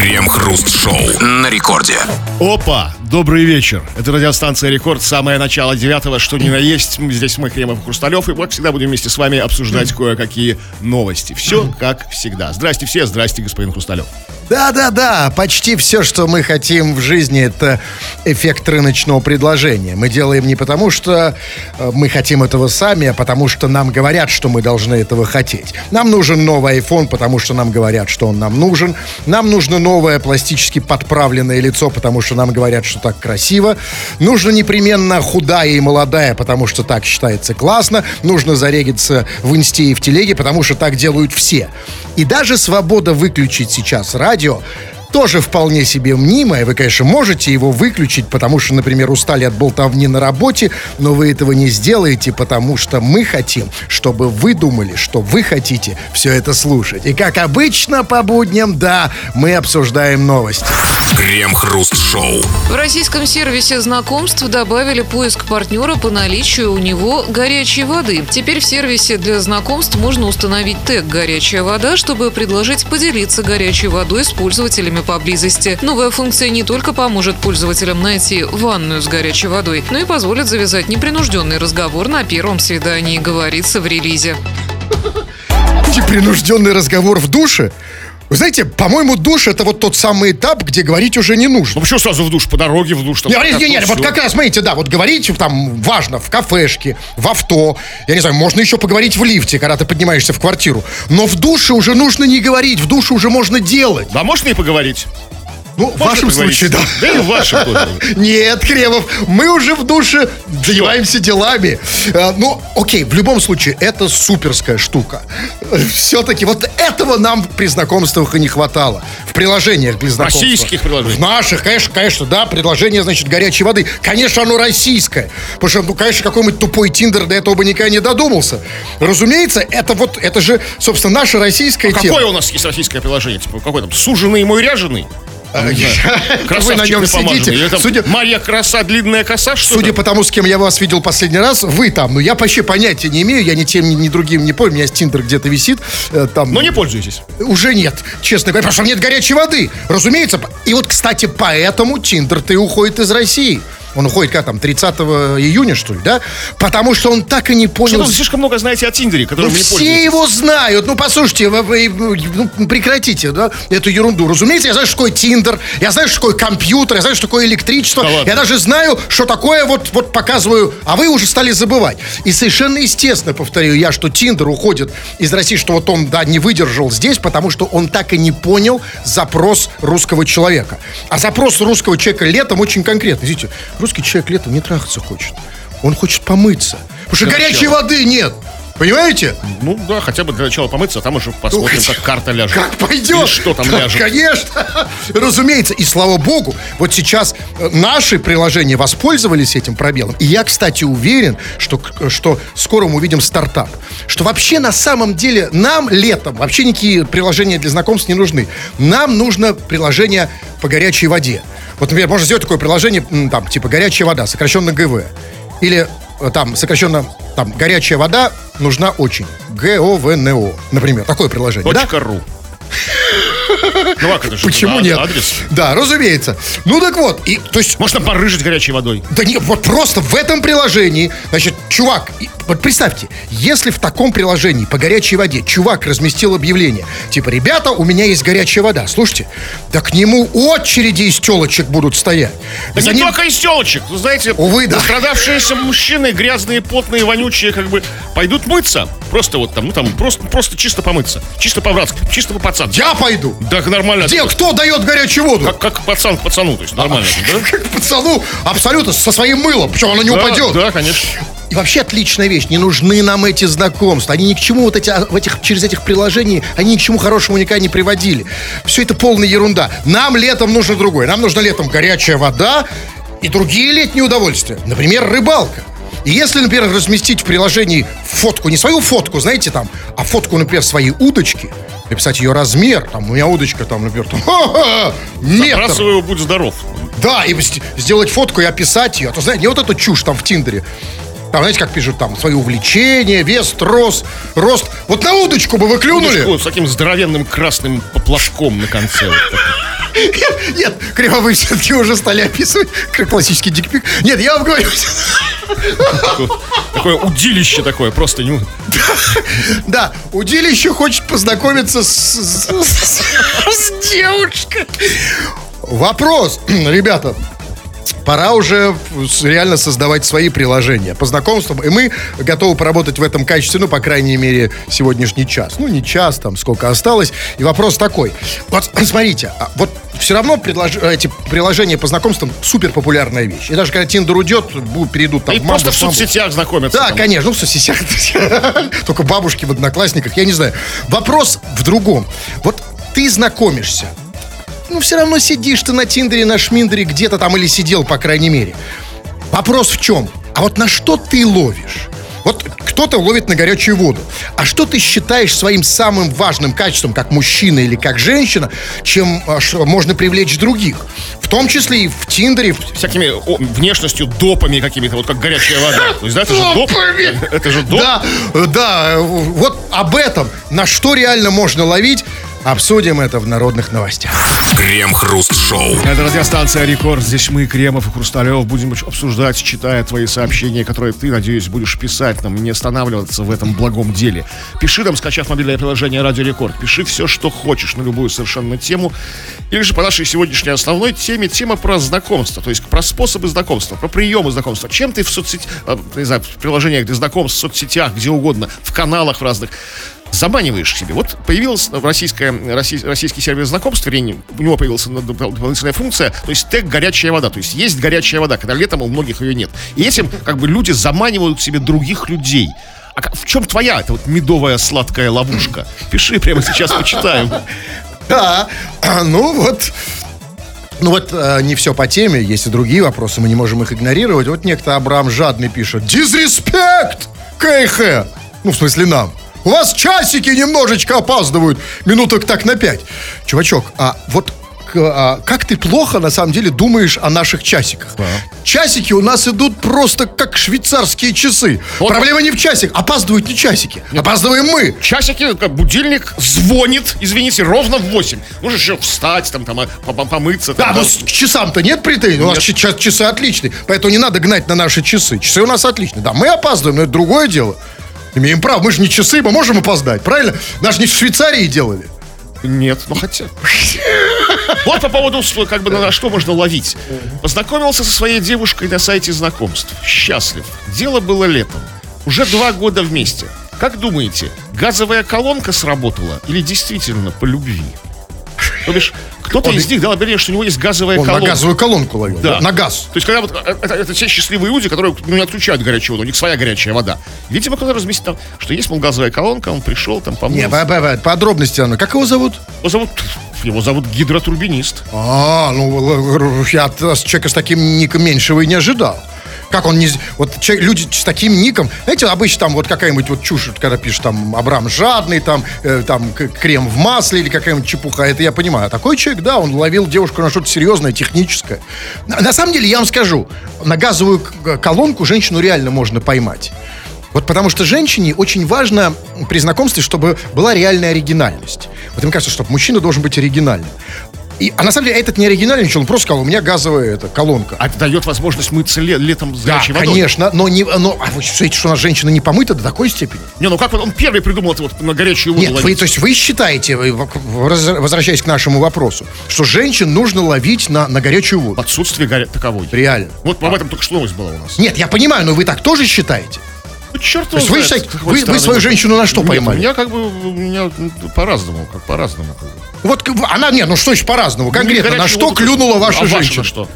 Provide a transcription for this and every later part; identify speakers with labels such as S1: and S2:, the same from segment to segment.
S1: Крем-хруст-шоу на рекорде.
S2: Опа! Добрый вечер. Это радиостанция «Рекорд», самое начало девятого, что ни на есть. Здесь мы, Кремов Хрусталев, и, как всегда, будем вместе с вами обсуждать кое-какие новости. Все как всегда. Здрасте все, здрасте, господин Хрусталев.
S3: Да-да-да, почти все, что мы хотим в жизни, это эффект рыночного предложения. Мы делаем не потому, что э, мы хотим этого сами, а потому что нам говорят, что мы должны этого хотеть. Нам нужен новый iPhone, потому что нам говорят, что он нам нужен. Нам нужно новое пластически подправленное лицо, потому что нам говорят, что так красиво. Нужно непременно худая и молодая, потому что так считается классно. Нужно зарегиться в инсте и в телеге, потому что так делают все. И даже свобода выключить сейчас радио радио тоже вполне себе мнимое. Вы, конечно, можете его выключить, потому что, например, устали от болтовни на работе, но вы этого не сделаете, потому что мы хотим, чтобы вы думали, что вы хотите все это слушать. И как обычно по будням, да, мы обсуждаем новости.
S1: Крем-хруст-шоу.
S4: В российском сервисе знакомств добавили поиск партнера по наличию у него горячей воды. Теперь в сервисе для знакомств можно установить тег «Горячая вода», чтобы предложить поделиться горячей водой с пользователями поблизости. Новая функция не только поможет пользователям найти ванную с горячей водой, но и позволит завязать непринужденный разговор на первом свидании, говорится в релизе.
S3: Непринужденный разговор в душе. Вы знаете, по-моему, душ это вот тот самый этап, где говорить уже не нужно.
S2: Ну почему сразу в душ, по дороге в душ? Там,
S3: Не, не, не,
S2: как
S3: вот как раз, смотрите, да, вот говорить там важно в кафешке, в авто, я не знаю, можно еще поговорить в лифте, когда ты поднимаешься в квартиру. Но в душе уже нужно не говорить, в душе уже можно делать.
S2: Да, можно и поговорить.
S3: Ну, в вашем случае, да.
S2: Да и в вашем тоже.
S3: Нет, Кремов, мы уже в душе занимаемся делами. Э, Ну, окей, в любом случае, это суперская штука. Все-таки вот этого нам при знакомствах и не хватало. В приложениях для знакомства.
S2: Российских приложениях.
S3: В наших, конечно, конечно, да, предложение, значит, горячей воды. Конечно, оно российское. Потому что, ну, конечно, какой-нибудь тупой Тиндер до этого бы никогда не додумался. Разумеется, это вот, это же, собственно, наша российская тема.
S2: Какое у нас есть российское приложение? Типа, какой там, суженый и мой ряженый?
S3: А, Вы на нем сидите. Судя,
S2: Марья краса, длинная коса, что
S3: Судя по тому, с кем я вас видел последний раз, вы там. Ну, я вообще понятия не имею, я ни тем, ни другим не помню. У меня Тиндер где-то висит. э, Там,
S2: Но не пользуйтесь.
S3: Уже нет, честно говоря, потому что нет горячей воды. Разумеется. И вот, кстати, поэтому Тиндер-то и уходит из России. Он уходит, как там, 30 июня, что ли, да? Потому что он так и не
S2: Что
S3: понял...
S2: вы слишком много знаете о Тиндере,
S3: Ну,
S2: которым не
S3: все его знают. Ну, послушайте, вы, вы, ну, прекратите, да, эту ерунду. Разумеется, я знаю, что такое Тиндер, я знаю, что такое компьютер, я знаю, что такое электричество.
S2: Да ладно.
S3: я даже знаю, что такое вот, вот показываю, а вы уже стали забывать. И совершенно естественно, повторю я, что Тиндер уходит из России, что вот он, да, не выдержал здесь, потому что он так и не понял запрос русского человека. А запрос русского человека летом очень конкретный. Видите, русский человек летом не трахаться хочет. Он хочет помыться. Потому что
S2: Для
S3: горячей
S2: начала.
S3: воды нет. Понимаете?
S2: Ну да, хотя бы для начала помыться, а там уже посмотрим,
S3: Ну,
S2: как карта ляжет.
S3: Как пойдет.
S2: Или что там
S3: Да,
S2: ляжет.
S3: Конечно. Разумеется. И слава богу, вот сейчас э, наши приложения воспользовались этим пробелом. И я, кстати, уверен, что, к- что скоро мы увидим стартап. Что вообще на самом деле нам летом вообще никакие приложения для знакомств не нужны. Нам нужно приложение по горячей воде. Вот, например, можно сделать такое приложение, там, типа горячая вода, сокращенно ГВ. Или э, там, сокращенно, там, горячая вода нужна очень. ГОВНО, например, такое приложение. да?
S2: Точка ру. Ну как это же?
S3: Почему
S2: а-
S3: нет?
S2: Адрес.
S3: Да, разумеется. Ну так вот, и, то есть,
S2: Можно порыжить горячей водой.
S3: да не, вот просто в этом приложении, значит, чувак, вот представьте, если в таком приложении по горячей воде чувак разместил объявление, типа, ребята, у меня есть горячая вода, слушайте, да к нему очереди из телочек будут стоять.
S2: Да
S3: За
S2: не
S3: ним-
S2: только из телочек. Вы знаете,
S3: Увы, да.
S2: пострадавшиеся мужчины, грязные, потные, вонючие, как бы, пойдут мыться. Просто вот там, ну там, просто, просто чисто помыться. Чисто по-братски, чисто по-пацански.
S3: Я пойду.
S2: Да, нормально.
S3: Где, кто дает горячую воду?
S2: Как, как пацан к пацану, то есть нормально, да?
S3: Как пацану, абсолютно, со своим мылом, причем оно не
S2: Да,
S3: упадет.
S2: Да, конечно.
S3: И вообще отличная вещь. Не нужны нам эти знакомства. Они ни к чему вот эти, а, в этих, через этих приложений, они ни к чему хорошему никогда не приводили. Все это полная ерунда. Нам летом нужно другое. Нам нужна летом горячая вода и другие летние удовольствия. Например, рыбалка. И если, например, разместить в приложении фотку, не свою фотку, знаете, там, а фотку, например, своей удочки, написать ее размер, там, у меня удочка, там, например, там, ха-ха, метр.
S2: Забрасываю, будь здоров.
S3: Да, и сделать фотку и описать ее. А то, знаете, не вот эту чушь там в Тиндере. Там, знаете, как пишут там, свои увлечения, вес, рост, рост. Вот на удочку бы вы клюнули.
S2: Удочку с таким здоровенным красным поплавком на конце.
S3: Нет, Криво, вы все-таки уже стали описывать как классический дикпик. Нет, я вам говорю...
S2: Такое удилище такое, просто не...
S3: Да, удилище хочет познакомиться с девушкой. Вопрос, ребята. Пора уже реально создавать свои приложения по знакомствам. И мы готовы поработать в этом качестве, ну, по крайней мере, сегодняшний час. Ну, не час, там, сколько осталось. И вопрос такой. Вот, смотрите, а вот все равно предлож- эти приложения по знакомствам супер популярная вещь. И даже когда Тиндер уйдет, перейдут там
S2: И
S3: в Мамбо,
S2: просто в соцсетях знакомятся.
S3: Да,
S2: там.
S3: конечно, ну в соцсетях. Только бабушки в одноклассниках, я не знаю. Вопрос в другом. Вот ты знакомишься, ну все равно сидишь ты на Тиндере, на Шминдере где-то там или сидел, по крайней мере. Вопрос в чем? А вот на что ты ловишь? Вот кто-то ловит на горячую воду. А что ты считаешь своим самым важным качеством, как мужчина или как женщина, чем а, можно привлечь других? В том числе и в Тиндере,
S2: Всякими о, внешностью, допами какими-то, вот как горячая вода. То есть, да, это же доп. Это же доп.
S3: Да, да, вот об этом, на что реально можно ловить, обсудим это в народных новостях.
S1: Крем-хруст-шоу.
S2: Это радиостанция Рекорд. Здесь мы, Кремов и Хрусталев, будем обсуждать, читая твои сообщения, которые ты, надеюсь, будешь писать нам, не останавливаться в этом благом деле. Пиши нам, скачав мобильное приложение Радио Рекорд. Пиши все, что хочешь, на любую совершенно тему. Или же по нашей сегодняшней основной теме, тема про знакомство, то есть про способы знакомства, про приемы знакомства. Чем ты в соцсети, э, не знаю, в приложениях для знакомств, в соцсетях, где угодно, в каналах в разных, заманиваешь себе. Вот появился российская, россий- российский сервис знакомств, вернее, у него появилась допол- дополнительная функция, то есть тег «горячая вода», то есть есть горячая вода, когда летом у многих ее нет. И этим как бы люди заманивают к себе других людей. А в чем твоя эта вот медовая сладкая ловушка? Пиши прямо сейчас, почитаем.
S3: Да, ну вот, ну вот э, не все по теме, есть и другие вопросы, мы не можем их игнорировать. Вот некто Абрам Жадный пишет, дизреспект КХ, ну в смысле нам. У вас часики немножечко опаздывают, минуток так на пять. Чувачок, а вот а, как ты плохо на самом деле думаешь о наших часиках. Часики у нас идут просто как швейцарские часы.
S2: Вот.
S3: Проблема не в часиках, опаздывают не часики, опаздываем мы.
S2: Часики, как будильник звонит, извините, ровно в 8. Нужно еще встать, там, там, а, по- по- помыться.
S3: Да,
S2: там,
S3: но
S2: да.
S3: с- к часам-то нет претензий. У нас
S2: Нет.
S3: ча- часы отличные. Поэтому не надо гнать на наши часы. Часы у нас отличные. Да, мы опаздываем, но это другое дело. Имеем право. Мы же не часы, мы можем опоздать, правильно? Нас не в Швейцарии делали.
S2: Нет, ну хотя. Вот по поводу, как бы, на что можно ловить. Познакомился со своей девушкой на сайте знакомств. Счастлив. Дело было летом. Уже два года вместе. Как думаете, газовая колонка сработала или действительно по любви? То бишь, кто-то
S3: Он-
S2: из них дал объявление, что у него есть газовая
S3: Он на
S2: колонка.
S3: газовую колонку ловил.
S2: Да.
S3: да, На газ.
S2: То есть, когда вот э, это, это те счастливые люди, которые ну, не отключают горячую воду, у них своя горячая вода. Видимо, кто-то разместил там, что есть, мол, газовая колонка, он пришел, там, помыл.
S3: Не, б- б- б- подробности оно. Как его зовут?
S2: Его зовут, его зовут гидротурбинист.
S3: А, ну, я от человека с таким ником меньшего и не ожидал. Как он не... Вот человек- люди с таким ником... Знаете, обычно там вот какая-нибудь вот чушь, когда пишет там Абрам жадный, там, э, там крем в масле или какая-нибудь чепуха, это я понимаю. А такой человек, да, он ловил девушку на что-то серьезное, техническое. На, на самом деле, я вам скажу, на газовую колонку женщину реально можно поймать. Вот потому что женщине очень важно при знакомстве, чтобы была реальная оригинальность. Вот мне кажется, что мужчина должен быть оригинальным. И, а на самом деле этот не оригинальный ничего, он просто сказал, у меня газовая эта колонка.
S2: А это дает возможность мыться ле- летом с
S3: да,
S2: горячей водой.
S3: конечно, но не, но, а вы считаете, что у нас женщина не помыта до такой степени?
S2: Не, ну как вот он первый придумал это вот на горячую воду
S3: Нет, вы,
S2: ловить?
S3: то есть вы считаете, вы, возвращаясь к нашему вопросу, что женщин нужно ловить на, на горячую воду?
S2: Отсутствие горя... таковой.
S3: Реально.
S2: Вот об этом только что новость была у нас.
S3: Нет, я понимаю, но вы так тоже считаете?
S2: Ну, черт
S3: То есть вы считаете- вы- вы свою женщину на что
S2: Нет,
S3: поймали?
S2: У меня как бы, у меня по-разному, как по-разному. Как бы.
S3: Вот она, нет, ну что значит по-разному? Конкретно,
S2: Ну,
S3: на
S2: горячую
S3: что клюнула
S2: А
S3: ваша
S2: ваша
S3: женщина?
S2: на что?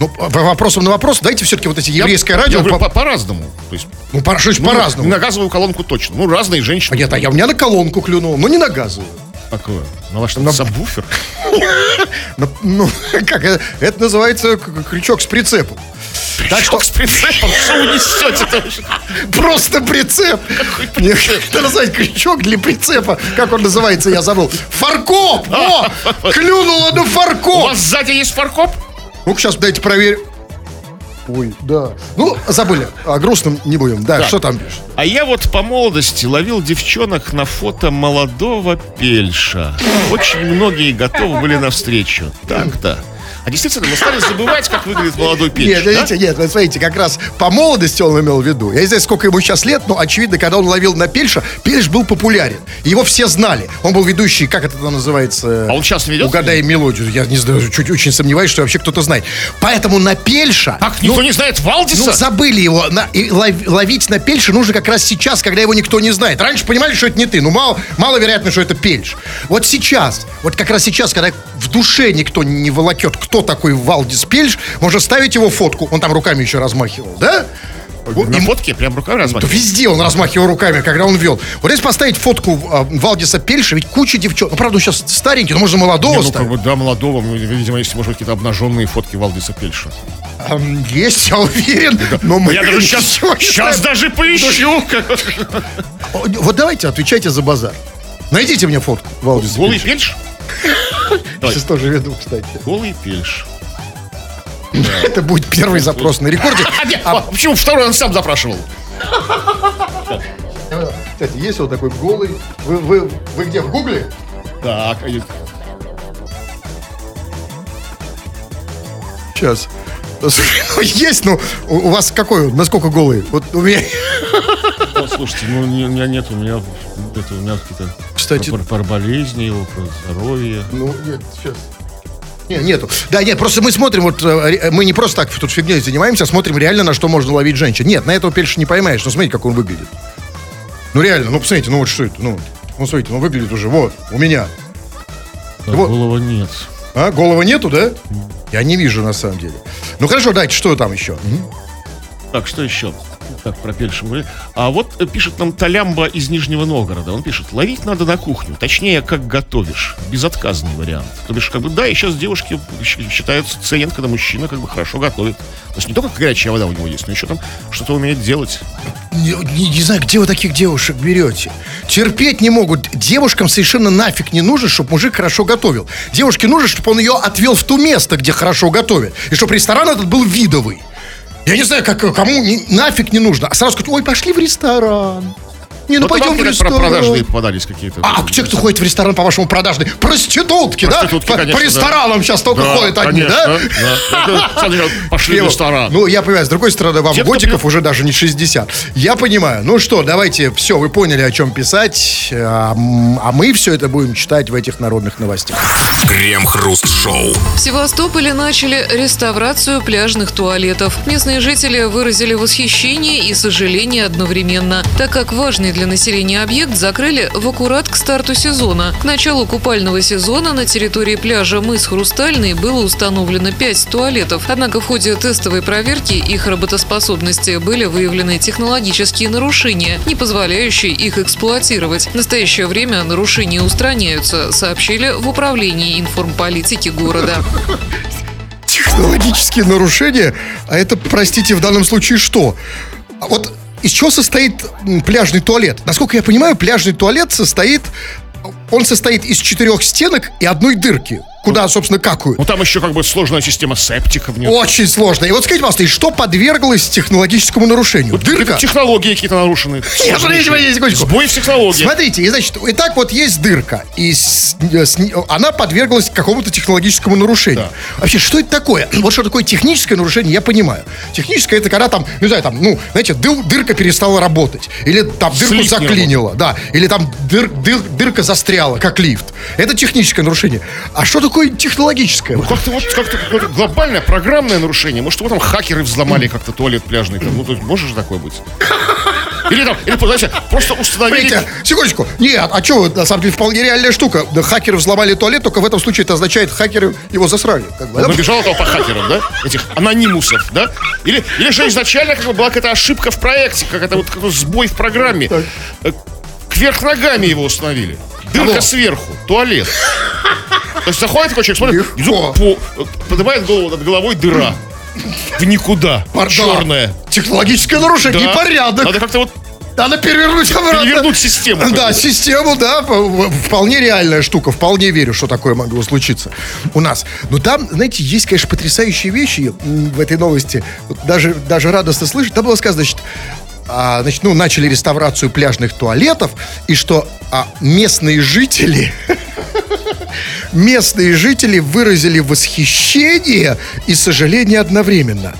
S3: Ну, по- вопросом на вопрос, дайте все-таки вот эти еврейское
S2: Я-
S3: радио.
S2: Я говорю,
S3: по-
S2: по- по-разному. То есть,
S3: Ну, по- что
S2: ну,
S3: по-разному?
S2: На газовую колонку точно. Ну, разные женщины.
S3: А Нет, а я, у меня на колонку клюнул, но не на газовую.
S2: Такое. На ваш
S3: На-
S2: сабвуфер.
S3: На- Ну, как это, называется крючок с прицепом. Так что
S2: с прицепом, что вы несете?
S3: Просто прицеп. Это называется крючок для прицепа. Как он называется, я забыл. Фаркоп! О! Клюнула на
S2: У
S3: фаркоп!
S2: вас сзади есть фаркоп?
S3: Ну-ка, сейчас дайте проверим. Ой, да. Ну, забыли. О грустном не будем. Да,
S2: Так.
S3: что там пишет?
S2: А я вот по молодости ловил девчонок на фото молодого пельша. Очень многие готовы были навстречу. Так-то. А действительно, мы стали забывать, как выглядит молодой пельш.
S3: Нет,
S2: да?
S3: видите, нет, вот смотрите, как раз по молодости он имел в виду. Я не знаю, сколько ему сейчас лет, но очевидно, когда он ловил на Пельша, Пельш был популярен. Его все знали. Он был ведущий, как это там называется?
S2: А он сейчас ведет?
S3: Угадай мелодию. Я не знаю, чуть очень сомневаюсь, что вообще кто-то знает. Поэтому на Пельша...
S2: Так, никто не знает Валдиса?
S3: Ну, забыли его. На- и лов- ловить на Пельша нужно как раз сейчас, когда его никто не знает. Раньше понимали, что это не ты. Ну, мало, маловероятно, что это Пельш. Вот сейчас, вот как раз сейчас, когда в душе никто не волокет, кто такой Валдис Пельш, можно ставить его фотку. Он там руками еще размахивал, да? Вот,
S2: На
S3: и-
S2: фотке прям руками
S3: да
S2: размахивает.
S3: везде он размахивал руками, когда он вел. Вот если поставить фотку а, Валдиса Пельша, ведь куча девчонок. Ну, правда, он сейчас старенький, но можно молодого
S2: Не, ну, как бы, да, молодого, видимо, есть, может быть, какие-то обнаженные фотки Валдиса Пельша.
S3: Есть, я уверен. Но мы
S2: Я даже сейчас, сейчас даже поищу.
S3: Вот давайте, отвечайте за базар. Найдите мне фотку Валдиса
S2: Голый
S3: Пельша.
S2: пельш?
S3: Сейчас тоже веду, кстати.
S2: Голый пельш.
S3: Это будет первый запрос на рекорде.
S2: А, почему второй он сам запрашивал?
S3: Кстати, есть вот такой голый. Вы, вы, вы где, в гугле?
S2: Так, а
S3: Сейчас. Есть, ну, у вас какой он? Насколько голый? Вот у меня...
S2: Слушайте, ну у меня нет, у меня, это, у меня какие-то
S3: Кстати-
S2: про, про болезни его, про здоровье.
S3: Ну, нет, сейчас. Не, нету. Да, нет, просто мы смотрим, вот э, мы не просто так тут фигней занимаемся, а смотрим реально, на что можно ловить женщин. Нет, на этого пельша не поймаешь. Ну, смотрите, как он выглядит. Ну, реально, ну, посмотрите, ну, вот что это, ну, ну, смотрите, ну, выглядит уже, вот, у меня.
S2: Так,
S3: Вот.
S2: Голова нет.
S3: А, головы нету, да? Я не вижу, на самом деле. Ну, хорошо, дайте, что там еще?
S2: Так, что еще? Так, про пельша мы. А вот э, пишет нам Толямба из Нижнего Новгорода. Он пишет, ловить надо на кухню. Точнее, как готовишь. Безотказный вариант. То бишь, как бы, да, и сейчас девушки считаются, ценят, когда мужчина как бы хорошо готовит. То есть не только горячая вода у него есть, но еще там что-то умеет делать.
S3: Не, не- не знаю, где вы таких девушек берете. Терпеть не могут. Девушкам совершенно нафиг не нужно, чтобы мужик хорошо готовил. Девушке нужно, чтобы он ее отвел в то место, где хорошо готовят. И чтобы ресторан этот был видовый. Я не знаю, как, кому не- нафиг не нужно. А сразу сказать, ой, пошли в ресторан. Не, ну
S2: Вот
S3: пойдем в
S2: говорят, про
S3: ресторан.
S2: продажные попадались какие-то.
S3: А те, кто ходит в ресторан, по-вашему, продажные? Проститутки,
S2: Проститутки,
S3: да? По-
S2: конечно,
S3: По
S2: да.
S3: ресторанам сейчас только
S2: Да,
S3: ходят одни, да?
S2: да. Пошли в ресторан.
S3: Ну, я понимаю, с другой стороны, вам годиков уже даже не 60. Я понимаю. Ну что, давайте, все, вы поняли, о чем писать. А, а мы все это будем читать в этих народных новостях.
S1: Крем-хруст-шоу.
S4: В Севастополе начали реставрацию пляжных туалетов. Местные жители выразили восхищение и сожаление одновременно, так как важный для населения объект закрыли в аккурат к старту сезона. К началу купального сезона на территории пляжа Мыс Хрустальный было установлено 5 туалетов. Однако в ходе тестовой проверки их работоспособности были выявлены технологические нарушения, не позволяющие их эксплуатировать. В настоящее время нарушения устраняются, сообщили в управлении информполитики города.
S3: Технологические нарушения, а это, простите, в данном случае что? А Вот из чего состоит пляжный туалет? Насколько я понимаю, пляжный туалет состоит... Он состоит из четырех стенок и одной дырки, куда, собственно, какают.
S2: Ну там еще как бы сложная система септика в нем.
S3: Очень сложно. И вот скажите, пожалуйста, и что подверглось технологическому нарушению? Дырка?
S2: Технологии какие-то нарушены.
S3: Нет, подождите.
S2: Сбой в технологии.
S3: Смотрите, и значит, и так вот есть дырка, и с- э, с- она подверглась какому-то технологическому нарушению. Вообще, что это такое? Вот что такое техническое нарушение, я понимаю. Техническое это когда там, не знаю, там, ну, знаете, дыр- дырка перестала работать, или там дырку заклинило, да, или там дыр- дыр- дырка застряла, как лифт. Это техническое нарушение. А что такое технологическое?
S2: Ну, как-то вот как-то какое-то глобальное программное нарушение. Может, вот там хакеры взломали как-то туалет пляжный. Там, ну, то есть, может же такое быть? Или там, или, знаете, просто установили...
S3: Смотрите, секундочку. Нет, а что, на самом деле, вполне реальная штука. Да, хакеры взломали туалет, только в этом случае это означает, хакеры его засрали. Как бы, да?
S2: Набежала толпа хакеров, да? Этих анонимусов, да? Или, или же изначально как бы была какая-то ошибка в проекте, какая-то вот какой-то сбой в программе. Э, Кверх ногами его установили. Дырка
S3: Алло.
S2: сверху, туалет. То есть заходит такой человек, смотрит,
S3: Легко.
S2: внизу по- поднимает голову над головой дыра. В никуда.
S3: Пардон.
S2: Черная.
S3: Технологическое нарушение,
S2: Да.
S3: непорядок.
S2: Надо как-то вот
S3: Надо перевернуть обратно.
S2: Перевернуть систему.
S3: Да, систему, да, в- вполне реальная штука, вполне верю, что такое могло случиться у нас. Но там, знаете, есть, конечно, потрясающие вещи м, в этой новости. Вот даже, даже радостно слышать. Там было сказано, значит, а, значит, ну, начали реставрацию пляжных туалетов, и что а, местные жители местные жители выразили восхищение и сожаление одновременно.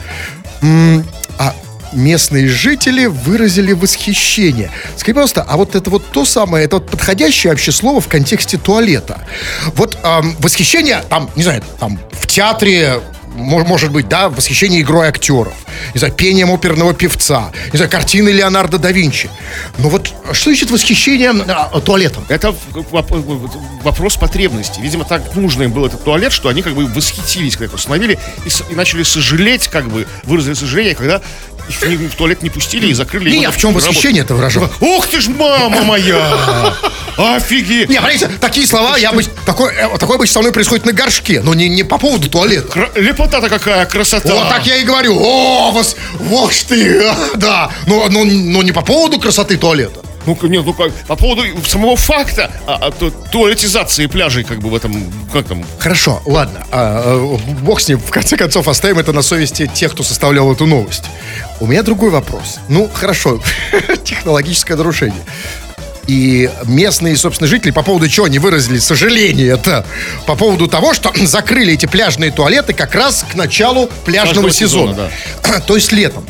S3: А местные жители выразили восхищение. Скажи, пожалуйста, а вот это вот то самое, это вот подходящее вообще слово в контексте туалета. Вот ам, восхищение, там, не знаю, там в театре может быть, да, восхищение игрой актеров, не знаю, пением оперного певца, не знаю, картины Леонардо да Винчи. Но вот что значит восхищение а, туалетом?
S2: Это воп- вопрос потребности. Видимо, так нужно им был этот туалет, что они как бы восхитились, когда их установили, и, и начали сожалеть, как бы, выразили сожаление, когда в туалет не пустили и закрыли.
S3: Не,
S2: его
S3: а в чем восхищение это выражал?
S2: Ух ты ж, мама моя! Офигеть!
S3: Не, смотрите, такие слова, я бы, такой, э, такое бы со мной происходит на горшке, но не, не по поводу туалета.
S2: Кра- Лепота-то какая, красота!
S3: Вот так я и говорю, о, вас, вот ты, да, но, но, но не по поводу красоты туалета.
S2: Ну, нет, ну как, по поводу самого факта а, а, ту- туалетизации пляжей, как бы в этом, как там,
S3: Хорошо, ладно, а, э, бог с ним, в конце концов оставим это на совести тех, кто составлял эту новость. У меня другой вопрос. Ну, хорошо, технологическое нарушение. И местные, собственно, жители по поводу чего они выразили сожаление это по поводу того, что закрыли эти пляжные туалеты как раз к началу пляжного
S2: Пляжного сезона,
S3: сезона. То есть летом.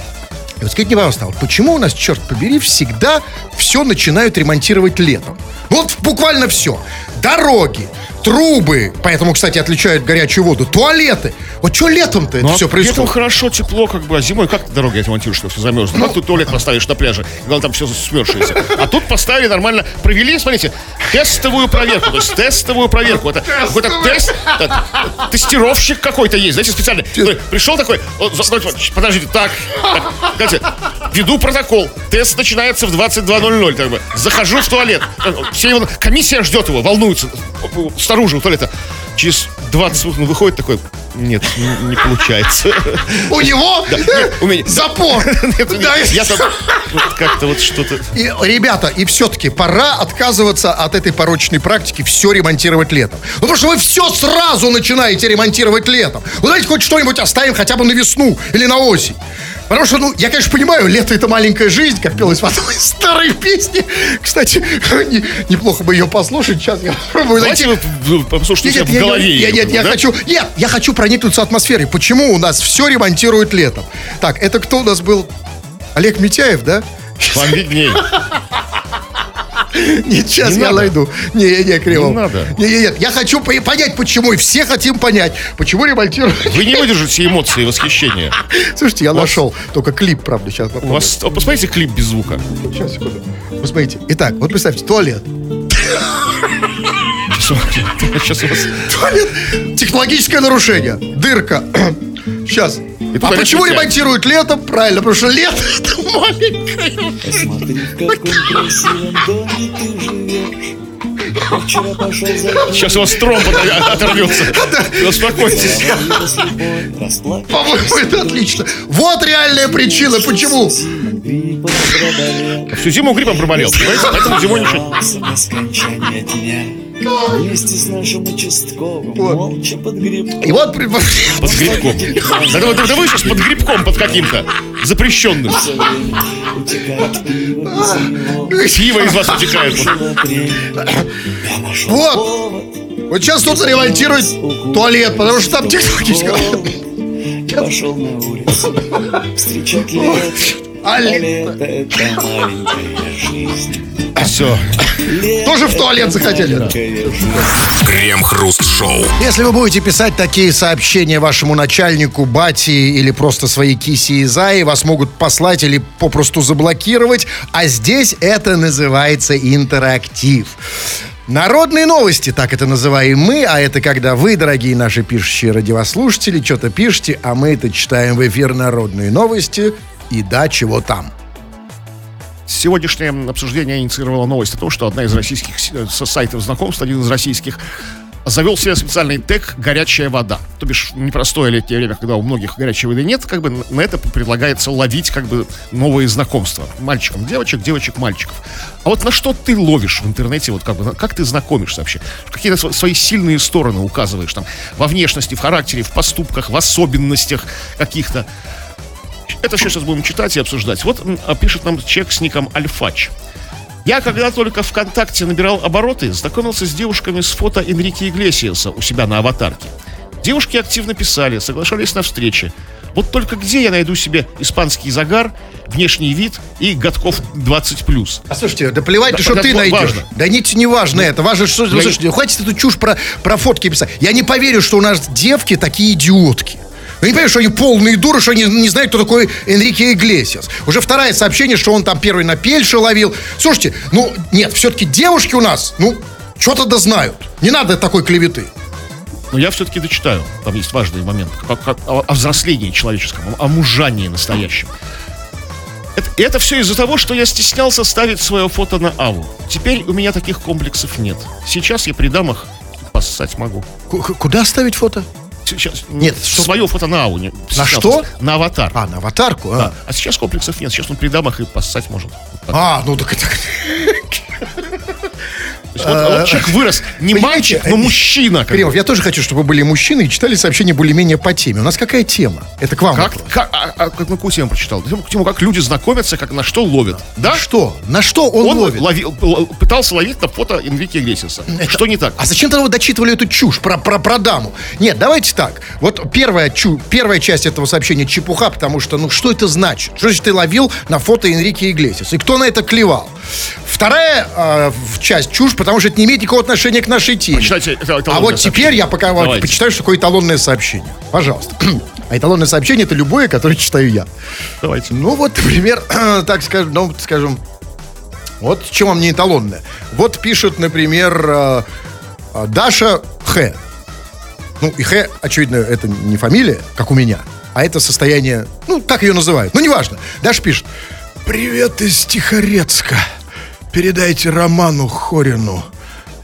S3: И вот скажите пожалуйста, а вот почему у нас, черт побери, всегда все начинают ремонтировать летом? Вот буквально все. Дороги, трубы, поэтому, кстати, отличают горячую воду, туалеты. Вот что летом-то это
S2: Ну, а
S3: все
S2: Летом
S3: происходит?
S2: хорошо, тепло, как бы, а зимой как ты дороги отремонтируешь, что все замерзнет?
S3: Ну,
S2: как ты туалет поставишь на пляже, когда там все смерзшееся? А тут поставили нормально, провели, смотрите, тестовую проверку, то есть тестовую проверку. Это какой-то тест, тестировщик какой-то есть, знаете, специальный. который Пришел такой, подождите, так, так, знаете, веду протокол, тест начинается в 22.00, как бы, захожу в туалет, все его, комиссия ждет его, волнуется, снаружи у туалета. Через 20 минут он выходит такой, нет, не, не получается.
S3: У него
S2: у меня-
S3: запор.
S2: Нет,
S3: Да,
S2: нет, я там вот как-то вот что-то...
S3: И, ребята, и все-таки пора отказываться от этой порочной практики все ремонтировать летом. Ну, потому что вы все сразу начинаете ремонтировать летом. Ну, давайте хоть что-нибудь оставим хотя бы на весну или на осень. Потому что, ну, я, конечно, понимаю, лето это маленькая жизнь, как пелось в одной старой песне. Кстати, не- неплохо бы ее послушать. Сейчас я попробую найти.
S2: Давайте вы- вы послушайте
S3: Нет,
S2: в голове.
S3: я-
S2: её,
S3: нет, я
S2: да?
S3: хочу, нет, я хочу проникнуться атмосферой. Почему у нас все ремонтируют летом? Так, это кто у нас был? Олег Митяев, да?
S2: Вам виднее.
S3: Нет, сейчас
S2: Не
S3: я
S2: надо.
S3: найду. Не, не, не, Кривов.
S2: Не надо.
S3: Не, не, нет, я хочу по- понять, почему, и все хотим понять, почему ремонтируют.
S2: Вы не выдержите эмоции и восхищения.
S3: Слушайте, я нашел только клип, правда, сейчас
S2: У вас... Посмотрите клип без звука.
S3: Сейчас, секунду. Посмотрите. Итак, вот представьте, туалет.
S2: Сейчас у вас...
S3: Туалет. Технологическое нарушение. Дырка. Сейчас.
S2: тут
S3: А почему ремонтируют летом? Правильно, потому что лето это маленькое.
S5: Посмотри, в каком красивом доме ты живешь. Я вчера пошел за
S2: Сейчас у вас тромб от- оторвется. Успокойтесь.
S3: По-моему, это отлично. Вот реальная причина, почему.
S2: Всю зиму гриппом проболел, понимаете? Поэтому зимой ничего...
S5: Вместе с нашим участковым
S3: Вот.
S5: молча под гриб.
S3: И вот
S2: Под грибком. Да, да, да, да вы сейчас под грибком под каким-то запрещенным.
S5: Утекает пиво из
S2: вас утекает.
S3: Вот. Вот сейчас тут ремонтируют туалет, потому что там технологическое...
S5: Я пошел на улицу встречать лето.
S3: А
S5: А
S3: лето-
S5: лето это маленькая жизнь.
S2: Все.
S5: Лето
S3: Тоже в туалет захотели?
S1: Крем-хруст-шоу.
S3: Если вы будете писать такие сообщения вашему начальнику, бате или просто своей киси и зае, вас могут послать или попросту заблокировать, а здесь это называется интерактив. Народные новости, так это называем мы, а это когда вы, дорогие наши пишущие радиослушатели, что-то пишете, а мы это читаем в эфир народные новости и да, чего там.
S2: Сегодняшнее обсуждение инициировало новость о том, что одна из российских с- сайтов знакомств, один из российских, завел себе специальный тег «горячая вода». То бишь, непростое летнее время, когда у многих горячей воды нет, как бы на это предлагается ловить как бы новые знакомства. Мальчикам девочек, девочек мальчиков. А вот на что ты ловишь в интернете, вот как бы, как ты знакомишься вообще? Какие-то сво- свои сильные стороны указываешь там во внешности, в характере, в поступках, в особенностях каких-то. Это все сейчас будем читать и обсуждать. Вот а, пишет нам человек с ником Альфач. Я, когда только ВКонтакте набирал обороты, знакомился с девушками с фото Энрике Иглесиаса у себя на аватарке. Девушки активно писали, соглашались на встречи. Вот только где я найду себе испанский загар, внешний вид и годков 20+.
S3: А слушайте, да плевать,
S2: Да,
S3: что ты найдешь.
S2: важно.
S3: Да не, не важно это. Важно, что...
S2: Я-
S3: Слушайте, хватит эту чушь про, про фотки писать. Я не поверю, что у нас девки такие идиотки. Я не поверю, что они полные дуры, что они не знают, кто такой Энрике Иглесиас. Уже второе сообщение, что он там первый на пельше ловил. Слушайте, ну, нет, все-таки девушки у нас, ну, что-то да знают. Не надо такой клеветы.
S2: Но я все-таки дочитаю. Там есть важный момент. Как, как- о, о взрослении человеческом, о, о мужании настоящем. Это, это все из-за того, что я стеснялся ставить свое фото на Аву. Теперь у меня таких комплексов нет. Сейчас я при дамах поссать могу.
S3: К- куда ставить фото?
S2: Сейчас,
S3: Нет, что-
S2: свое фото на Аву. Не,
S3: На что?
S2: На аватар.
S3: А, на аватарку? а.
S2: Да. А сейчас комплексов нет. Сейчас он при дамах и поссать может. Вот так.
S3: А, ну так это...
S2: Вот, вот человек вырос. Не мальчик, но
S3: э,
S2: мужчина.
S3: Кремов, я тоже хочу, чтобы были мужчины и читали сообщения более-менее по теме. У нас какая тема? Это к вам
S2: Как, как, а, а, как на какую тему прочитал? Тему, как люди знакомятся, как на что ловят. Да?
S3: Что? На что он,
S2: Он
S3: ловит?
S2: ловил- л- пытался ловить на фото Энрике Иглесиаса. Что не так?
S3: А зачем тогда вы дочитывали эту чушь про, про, про даму? Нет, давайте так. Вот первая, чу, первая часть этого сообщения чепуха, потому что, ну, что это значит? Что значит ты ловил на фото Энрике Иглесиас? И кто на это клевал? Вторая э, в- часть чушь, потому что это не имеет никакого отношения к нашей теме.
S2: Почитайте это
S3: а вот теперь я пока вам почитаю, что такое эталонное сообщение. Пожалуйста. А эталонное сообщение это любое, которое читаю я.
S2: Давайте.
S3: Ну вот, например, так скажем, ну, скажем, вот чем вам не эталонное. Вот пишет, например, э, э, Даша Х. Ну, и Х, очевидно, это не фамилия, как у меня, а это состояние, ну, как ее называют, ну, неважно. Даша пишет, привет из Тихорецка. Передайте Роману Хорину.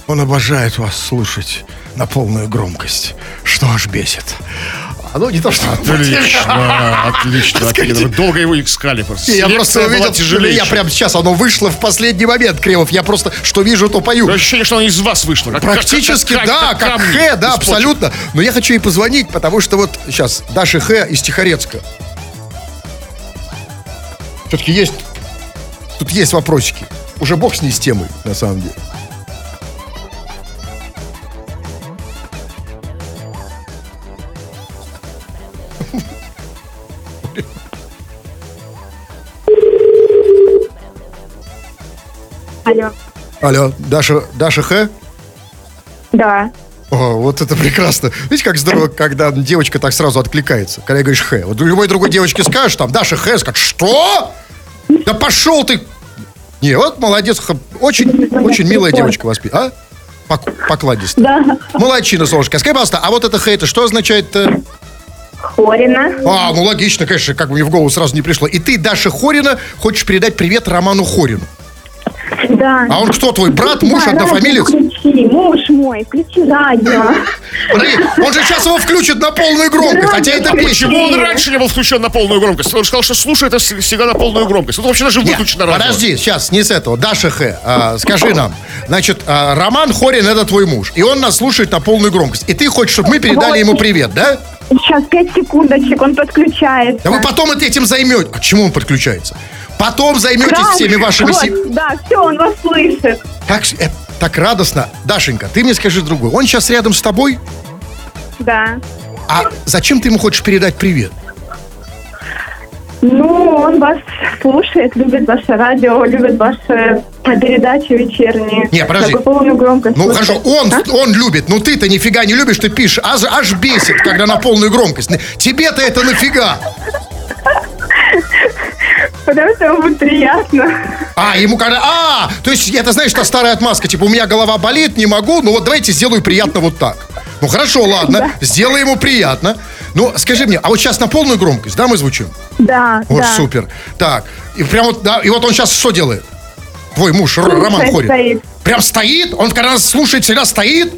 S3: Он обожает вас слушать на полную громкость, что аж бесит. А ну, не то, что...
S2: Отлично, отлично. Долго его просто.
S3: Я просто увидел,
S2: тяжелейшая.
S3: я прям сейчас, оно вышло в последний момент, Кремов. Я просто, что вижу, то пою.
S2: Ощущение, что оно из вас вышло. как-
S3: Практически,
S2: как-
S3: да, как
S2: камни
S3: Х, да,
S2: из почек.
S3: абсолютно. Но я хочу ей позвонить, потому что вот сейчас Даша Х из Тихорецка. Все-таки есть, тут есть вопросики. Уже бог с ней с темой, на самом деле.
S6: Алло.
S3: Алло, Даша, Даша Х?
S6: Да.
S3: О, вот это прекрасно. Видите, как здорово, когда девочка так сразу откликается, когда говоришь «Х». Вот любой другой девочке скажешь, там, Даша Х, скажет «Что? Да пошел ты!» Не, вот молодец, очень, очень милая девочка воспитана. А? Пок- покладистая.
S6: Да.
S3: Молодчина, солнышко. Скажи, пожалуйста, а вот это «Х» это что означает-то?
S6: Хорина.
S3: А, ну логично, конечно, как бы мне в голову сразу не пришло. И ты, Даша Хорина, хочешь передать привет Роману Хорину.
S6: Да.
S3: А он кто, твой брат, муж,
S6: Да,
S3: однофамилец?
S6: радио Включи, муж мой, включи радио.
S3: Он же сейчас его включит на полную громкость, хотя это песня.
S2: Почему он раньше не был включен на полную громкость? Он сказал, что слушает это всегда на полную громкость. Он вообще даже выключен на радио.
S3: подожди, сейчас, не с этого. Даша Х, а, скажи нам. Значит, а, Роман Хорин это твой муж. И он нас слушает на полную громкость. И ты хочешь, чтобы мы передали ему привет, да?
S6: Сейчас пять секундочек, он подключается.
S3: Да вы потом этим займете. А чему он подключается? Потом займетесь
S6: Правда?
S3: всеми вашими...
S6: Вот,
S3: си-
S6: Да, все, он вас слышит.
S3: Так, с- э, так радостно. Дашенька, ты мне скажи другое. Он сейчас рядом с тобой?
S6: Да.
S3: А зачем ты ему хочешь передать привет?
S6: Ну, он вас слушает, любит ваше радио, любит ваши передачи вечерние.
S3: Не, подожди.
S6: Такую полную громкость.
S3: Ну
S6: слушает.
S3: хорошо, он,
S6: А?
S3: он любит, но ты-то нифига не любишь, ты пишешь, аж, аж бесит, когда на полную громкость. Тебе-то это нафига?
S6: Потому что ему будет приятно.
S3: А, ему когда... А, то есть это, знаешь, та старая отмазка, типа, у меня голова болит, не могу, ну вот давайте сделаю приятно вот так. Ну хорошо, ладно, сделай ему приятно. Ну, скажи мне, а вот сейчас на полную громкость, да, мы звучим?
S6: Да,
S3: Вот
S6: да.
S3: супер. Так, и прям вот, да, и вот он сейчас что делает? Твой муж, Р-
S6: Слушает,
S3: Роман Хорин.
S6: стоит.
S3: Прям стоит? Он когда нас слушает, всегда стоит?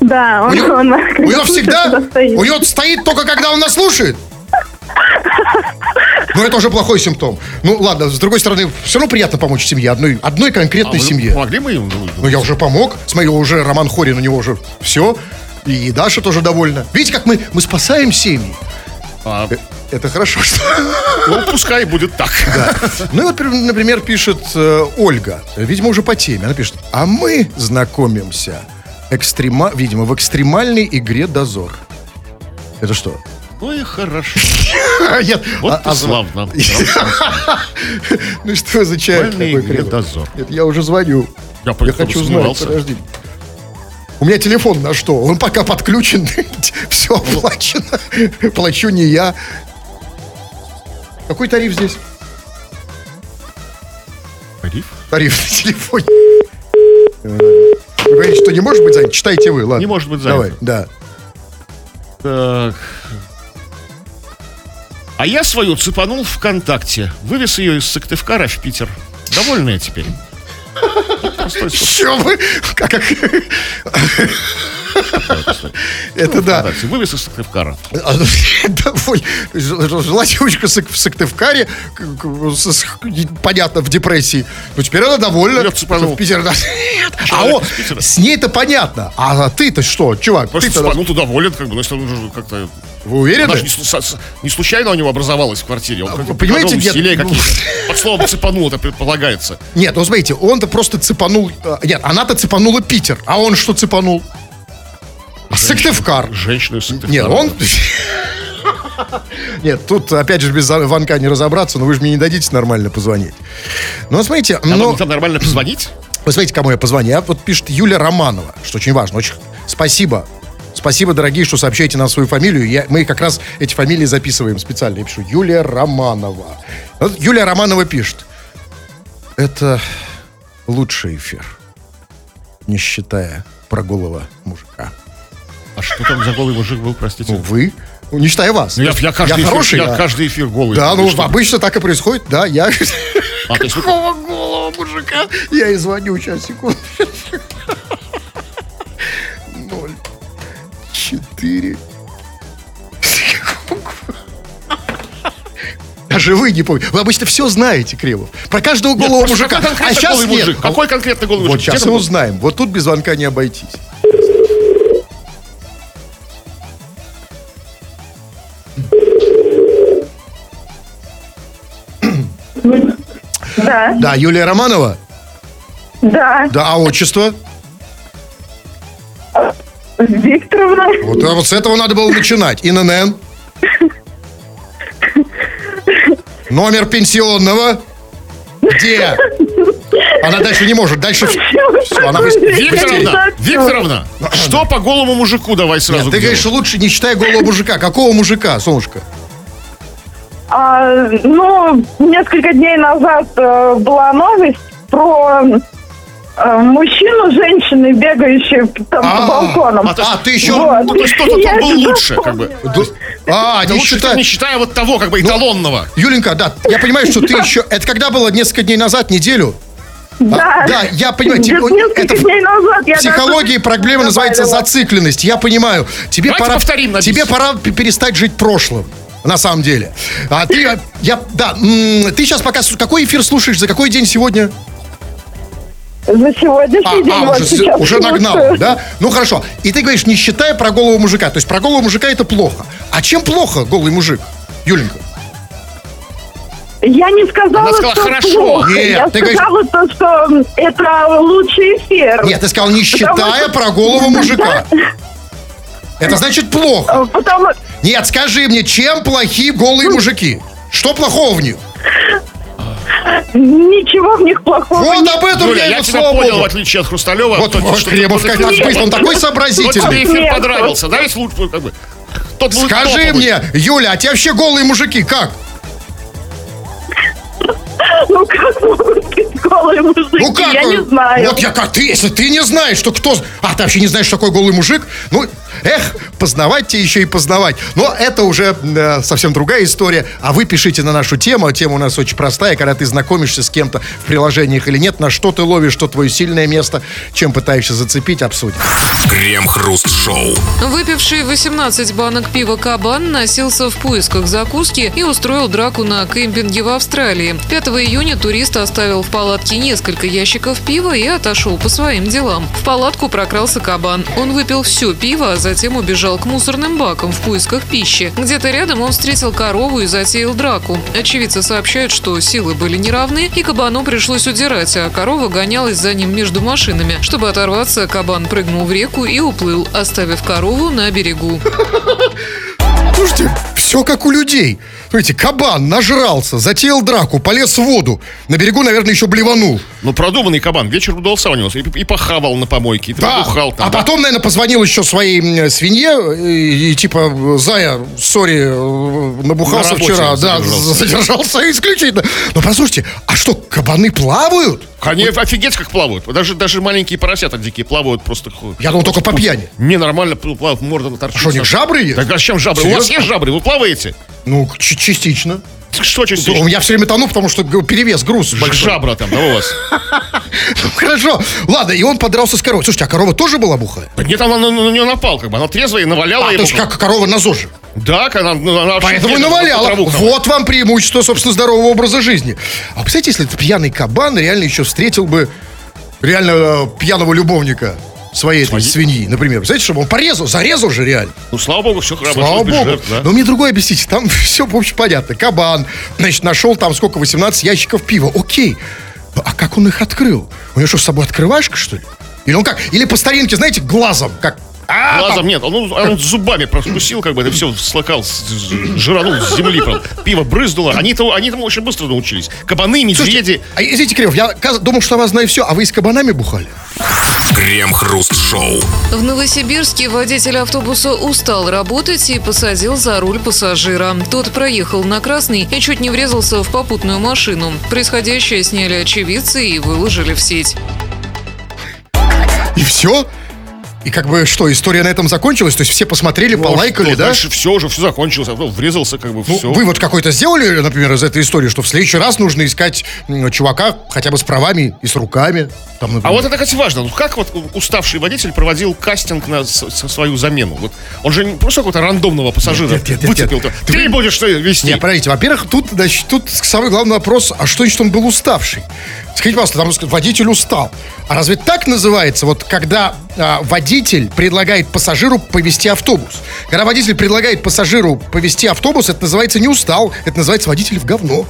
S6: Да, он,
S3: У него,
S6: он,
S3: у него всегда,
S6: стоит.
S3: у него стоит только когда он нас слушает. Ну, это уже плохой симптом. Ну, ладно, с другой стороны, все равно приятно помочь семье, одной, одной
S2: А
S3: конкретной
S2: вы
S3: семье.
S2: помогли мы им?
S3: Ну, я уже помог. Смотри, уже Роман Хорин, у него уже все. И Даша тоже довольна. Видите, как мы, мы спасаем семьи.
S2: А,
S3: Э, Это хорошо, что...
S2: ну, пускай будет так.
S3: Ну и вот, например, пишет э, Ольга, видимо, уже по теме. Она пишет, а мы знакомимся, экстрема... видимо, в экстремальной игре «Дозор». Это что?
S2: Ну и хорошо.
S3: Нет,
S2: Вот
S3: а-
S2: и
S3: а-
S2: славно.
S3: Ну что
S2: Экстремальной
S3: такой?
S2: «Дозор».
S3: Нет, я уже звоню.
S2: Я
S3: Я хочу знать,
S2: засомневался.
S3: подожди. У меня телефон на что? Он пока подключен, все оплачено. Плачу не я. Какой тариф здесь?
S2: Тариф?
S3: Тариф на телефоне. Вы говорите, что не может быть занят? Читайте вы, ладно.
S2: Не может быть занят.
S3: Давай, да.
S2: Так. А я свою цепанул ВКонтакте. Вывез ее из Сыктывкара в Питер. Довольная теперь.
S3: Что вы? Как? Это да.
S2: Вывез из Сыктывкара.
S3: А, ж- Жила девочка в Сык- в Сыктывкаре, понятно, в депрессии. Ну, теперь она довольна. В Питер. А о, с ней-то понятно. А ты-то что, чувак?
S2: Просто
S3: Ты-то
S2: цепанул, ты доволен, как бы, но если он уже как-то...
S3: вы уверены?
S2: Она же не, не случайно у него образовалась в квартире. Он как-то
S3: понимаете, нет, ну-.
S2: Под словом цепанул, это предполагается.
S3: Нет, ну смотрите, он-то просто цепанул... э, Нет, она-то цепанула Питер. А он что цепанул? Сыктывкар.
S2: Женщину из Сыктывкара.
S3: Нет, он... Нет, тут, опять же, без звонка не разобраться, но вы же мне не дадите нормально позвонить. Ну, смотрите, ну,
S2: мне там нормально позвонить?
S3: вы смотрите, кому я позвоню. А вот пишет Юля Романова, что очень важно. Очень спасибо. Спасибо, дорогие, что сообщаете нам свою фамилию. Я, мы как раз эти фамилии записываем специально. Я пишу Юлия Романова. Вот Юлия Романова пишет. Это лучший эфир, не считая прогулого мужика.
S2: А что там за голый мужик был, простите?
S3: Ну, вы, ну, не считая вас.
S2: Ну, я, я каждый, эфир,
S3: хороший,
S2: я
S3: да.
S2: каждый эфир голый.
S3: Да, ну,
S2: Что?
S3: обычно так и происходит, да, я...
S2: А,
S3: Какого голого мужика? Я и звоню, сейчас, секунду. Четыре. Даже вы не помните. Вы обычно все знаете, Кремов. Про каждого
S2: Нет,
S3: голого мужика. А сейчас
S2: голый
S3: нет.
S2: мужик? Какой конкретно голый
S3: Вот
S2: мужик?
S3: сейчас
S2: Где
S3: и
S2: там-
S3: узнаем. Вот тут без звонка не обойтись.
S6: Да,
S3: Да, Юлия Романова?
S6: да,
S3: Да, а отчество?
S6: Викторовна.
S3: Вот, а вот с этого надо было начинать. ИНН. Номер пенсионного. Где? Она дальше не может. Дальше... Она
S2: Викторовна, Викторовна, что по голому мужику давай сразу
S3: Нет, ты говоришь, лучше не считай голого мужика. Какого мужика, солнышко?
S6: А, ну, несколько дней назад э, была новость про мужчину, женщины, бегающие там
S3: А,
S6: по балконам.
S2: а, то есть-
S3: А, ты еще...
S6: Вот.
S2: Ну, то есть кто-то
S6: Я
S2: там был лучше, как бы.
S6: запомнила.
S3: А,
S2: Да
S3: не
S2: лучше,
S3: считай...
S2: не считая вот того, как
S3: Ну,
S2: бы, эталонного.
S3: Юленька, да, я понимаю, что ты еще... Это когда было? Несколько дней назад, неделю?
S6: Да,
S3: А, да, я понимаю, тебе-
S6: несколько
S3: это
S6: дней назад я
S3: В психологии
S6: даже
S3: проблема называется зацикленность. Я понимаю. Тебе
S2: Давайте
S3: пора,
S2: повторим
S3: тебе пора перестать жить прошлым. На самом деле. А ты, а, я, да, ты сейчас пока, какой эфир слушаешь, за какой день сегодня?
S6: За сегодняшний
S3: А,
S6: день
S3: а,
S6: вот
S3: уже, уже нагнал, да? Ну хорошо. И ты говоришь, не считая про голого мужика. То есть про голого мужика это плохо. А чем плохо голый мужик, Юленька?
S6: Я не сказала,
S2: Она сказала,
S6: что
S2: хорошо.
S6: плохо.
S3: Нет,
S6: я
S3: ты говоришь-
S6: сказала то, что это лучший эфир.
S3: Нет, ты сказал, не
S6: Потому
S3: считая
S6: что-
S3: про голого мужика. Это значит плохо.
S6: Потому
S3: Нет, скажи мне, чем плохи голые мужики? Что плохого в них?
S6: Ничего в них плохого
S3: Вот об этом
S2: Юля,
S3: я,
S2: я тебя
S3: слава
S2: понял,
S3: Богу.
S2: в отличие от Хрусталева.
S3: Вот, вот
S2: тот
S3: как
S2: эфир-
S3: раз быстро, он такой
S2: Вот тебе
S3: сообразительный.
S2: эфир понравился, да, ведь лучше, как бы. Тот
S3: Скажи мне, Юля, а те вообще голые мужики как?
S6: Ну как могут быть голые мужики?
S3: Ну как?
S6: Я не знаю.
S3: Вот я как ты, если ты не знаешь, что кто... А, ты вообще не знаешь, что такой голый мужик? Ну, Эх, познавать тебе еще и познавать. Но это уже э, совсем другая история. А вы пишите на нашу тему. Тема у нас очень простая. Когда ты знакомишься с кем-то в приложениях или нет, на что ты ловишь, что твое сильное место, чем пытаешься зацепить, обсудим.
S1: Крем-хруст-шоу.
S4: Выпивший 18 банок пива «Кабан» носился в поисках закуски и устроил драку на кемпинге в Австралии. 5 июня турист оставил в палатке несколько ящиков пива и отошел по своим делам. В палатку прокрался кабан. Он выпил все пиво, а затем убежал к мусорным бакам в поисках пищи. Где-то рядом он встретил корову и затеял драку. Очевидцы сообщают, что силы были неравны, и кабану пришлось удирать, а корова гонялась за ним между машинами. Чтобы оторваться, кабан прыгнул в реку и уплыл, оставив корову на берегу.
S3: Слушайте, все как у людей. Смотрите, кабан нажрался, затеял драку, полез в воду. На берегу, наверное, еще блеванул.
S2: Ну, продуманный кабан. Вечер удался у него. И, и похавал на помойке, и
S3: Да.
S2: там.
S3: а
S2: да.
S3: потом, наверное, позвонил еще своей свинье и, и типа, Зая, сори, э, набухался
S2: На
S3: вчера, да,
S2: задержался.
S3: задержался исключительно. Но послушайте, а что, кабаны плавают?
S2: Они офигеть как плавают. Даже, даже маленькие поросята дикие плавают просто.
S3: Я думал, только по пьяни.
S2: Не, нормально плавают, морда торчит.
S3: А что, у них жабры есть?
S2: Так а чем жабры? У вас
S3: Серьезно?
S2: есть жабры? Вы плаваете?
S3: Ну, ч- частично.
S2: Что частично?
S3: меня все время тону, потому что перевес, груз большой.
S2: Жабра там, да, у вас?
S3: Ну, Хорошо. Ладно, и он подрался с коровой. Слушайте, а корова тоже была бухая?
S2: Да Нет, она на, нее напал, как бы. Она трезвая и наваляла
S3: А, то есть как корова на ЗОЖе.
S2: Да, она, ну, она
S3: Поэтому и наваляла. Вот вам преимущество, собственно, здорового образа жизни. А представляете, если этот пьяный кабан реально еще встретил бы реально э, пьяного любовника своей этой свиньи, например. Представляете, чтобы он порезал, зарезал же реально.
S2: Ну, слава богу, все хорошо.
S3: Слава богу.
S2: жертв, да.
S3: Но мне другое объясните. Там все, в общем, понятно. Кабан, значит, нашел там сколько, 18 ящиков пива. Окей. Ну, А как он их открыл? У него что, с собой открывашка, что ли? Или он как? Или по старинке, знаете, глазом, как... А,
S2: Глазом
S3: там-
S2: нет, он, он зубами проскусил, как бы это все слакал, жиранул с земли, правда. Пиво брызнуло. Они-то, они там очень быстро научились. Кабаны, медведи.
S3: Слушайте, а, извините, Кирилл, я думал, что о вас знаю все, а вы и с кабанами бухали?
S1: Крем-хруст-шоу.
S4: В Новосибирске водитель автобуса устал работать и посадил за руль пассажира. Тот проехал на красный и чуть не врезался в попутную машину. Происходящее сняли очевидцы и выложили в сеть.
S3: И все? И как бы что, история на этом закончилась? То есть все посмотрели, полайкали,
S2: Ну, Что,
S3: да?
S2: Дальше все уже, все закончилось. а Врезался, как бы,
S3: Ну,
S2: все.
S3: вывод какой-то сделали, например, из этой истории, что в следующий раз нужно искать чувака хотя бы с правами и с руками. Там,
S2: А вот это, кстати, важно. Ну, Как вот уставший водитель проводил кастинг на свою замену? Вот он же не просто какого-то рандомного пассажира
S3: Нет, нет, нет,
S2: выцепил.
S3: нет.
S2: Ты будешь что вести?
S3: Не, подождите, во-первых, тут, значит, тут самый главный вопрос, а что значит он был уставший? Скажите, пожалуйста, там водитель устал. А разве так называется, вот когда а, водитель предлагает пассажиру повести автобус? Когда водитель предлагает пассажиру повести автобус, это называется не устал, это называется водитель в говно.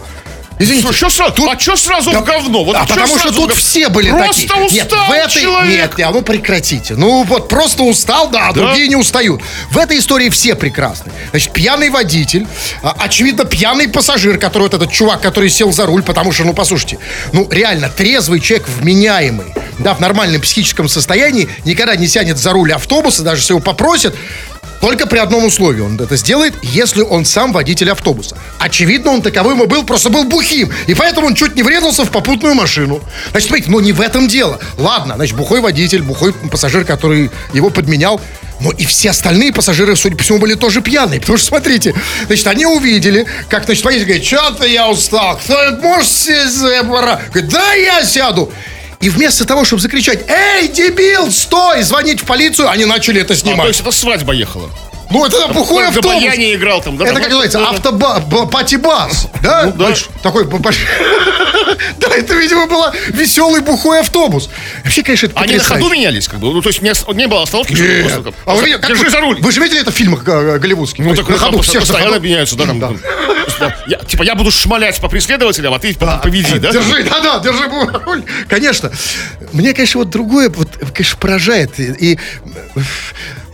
S3: Извините.
S2: Что сразу? а что сразу
S3: Да-
S2: в говно? Вот
S3: а потому что тут
S2: говно?
S3: все были
S2: Просто
S3: такие.
S2: устал
S3: Нет, в этой...
S2: человек.
S3: Нет, нет, ну прекратите. Ну вот просто устал, да, а
S2: Да?
S3: другие не устают. В этой истории все прекрасны. Значит, пьяный водитель, а, очевидно, пьяный пассажир, который вот этот чувак, который сел за руль, потому что, ну послушайте, ну реально, трезвый человек, вменяемый, да, в нормальном психическом состоянии, никогда не сядет за руль автобуса, даже если его попросят, только при одном условии он это сделает, если он сам водитель автобуса. Очевидно, он таковым и был, просто был бухим. И поэтому он чуть не врезался в попутную машину. Значит, смотрите, ну не в этом дело. Ладно, значит, бухой водитель, бухой пассажир, который его подменял. Но и все остальные пассажиры, судя по всему, были тоже пьяные. Потому что, смотрите, значит, они увидели, как, значит, водитель говорит, что-то я устал. Кто может сесть? Говорит, да, я сяду. И вместо того, чтобы закричать, эй, дебил, стой, звонить в полицию, они начали это
S2: А,
S3: снимать.
S2: то есть это свадьба ехала.
S3: Ну, это бухой
S2: в
S3: автобус.
S2: баяне играл там, да,
S3: Это
S2: там,
S3: как
S2: ну,
S3: называется,
S2: да,
S3: пати-бас, да?
S2: Ну, да.
S3: Больш- Такой, б- больш- да, это, видимо, был веселый бухой автобус. Вообще, конечно, это
S2: Они на ходу менялись, как бы. Ну, то есть не, не было остановки,
S3: Нет. А вы, как
S2: Держи за руль.
S3: Вы же видели это в фильмах э, голливудских?
S2: Ну, так
S3: на ходу все
S2: постоянно меняются, да, там.
S3: Да.
S2: да. Я- Типа, я буду шмалять по преследователям, а ты по- поведи, да?
S3: Держи, да-да, держи руль. Конечно. Мне, конечно, вот другое, вот, конечно, поражает. И, и,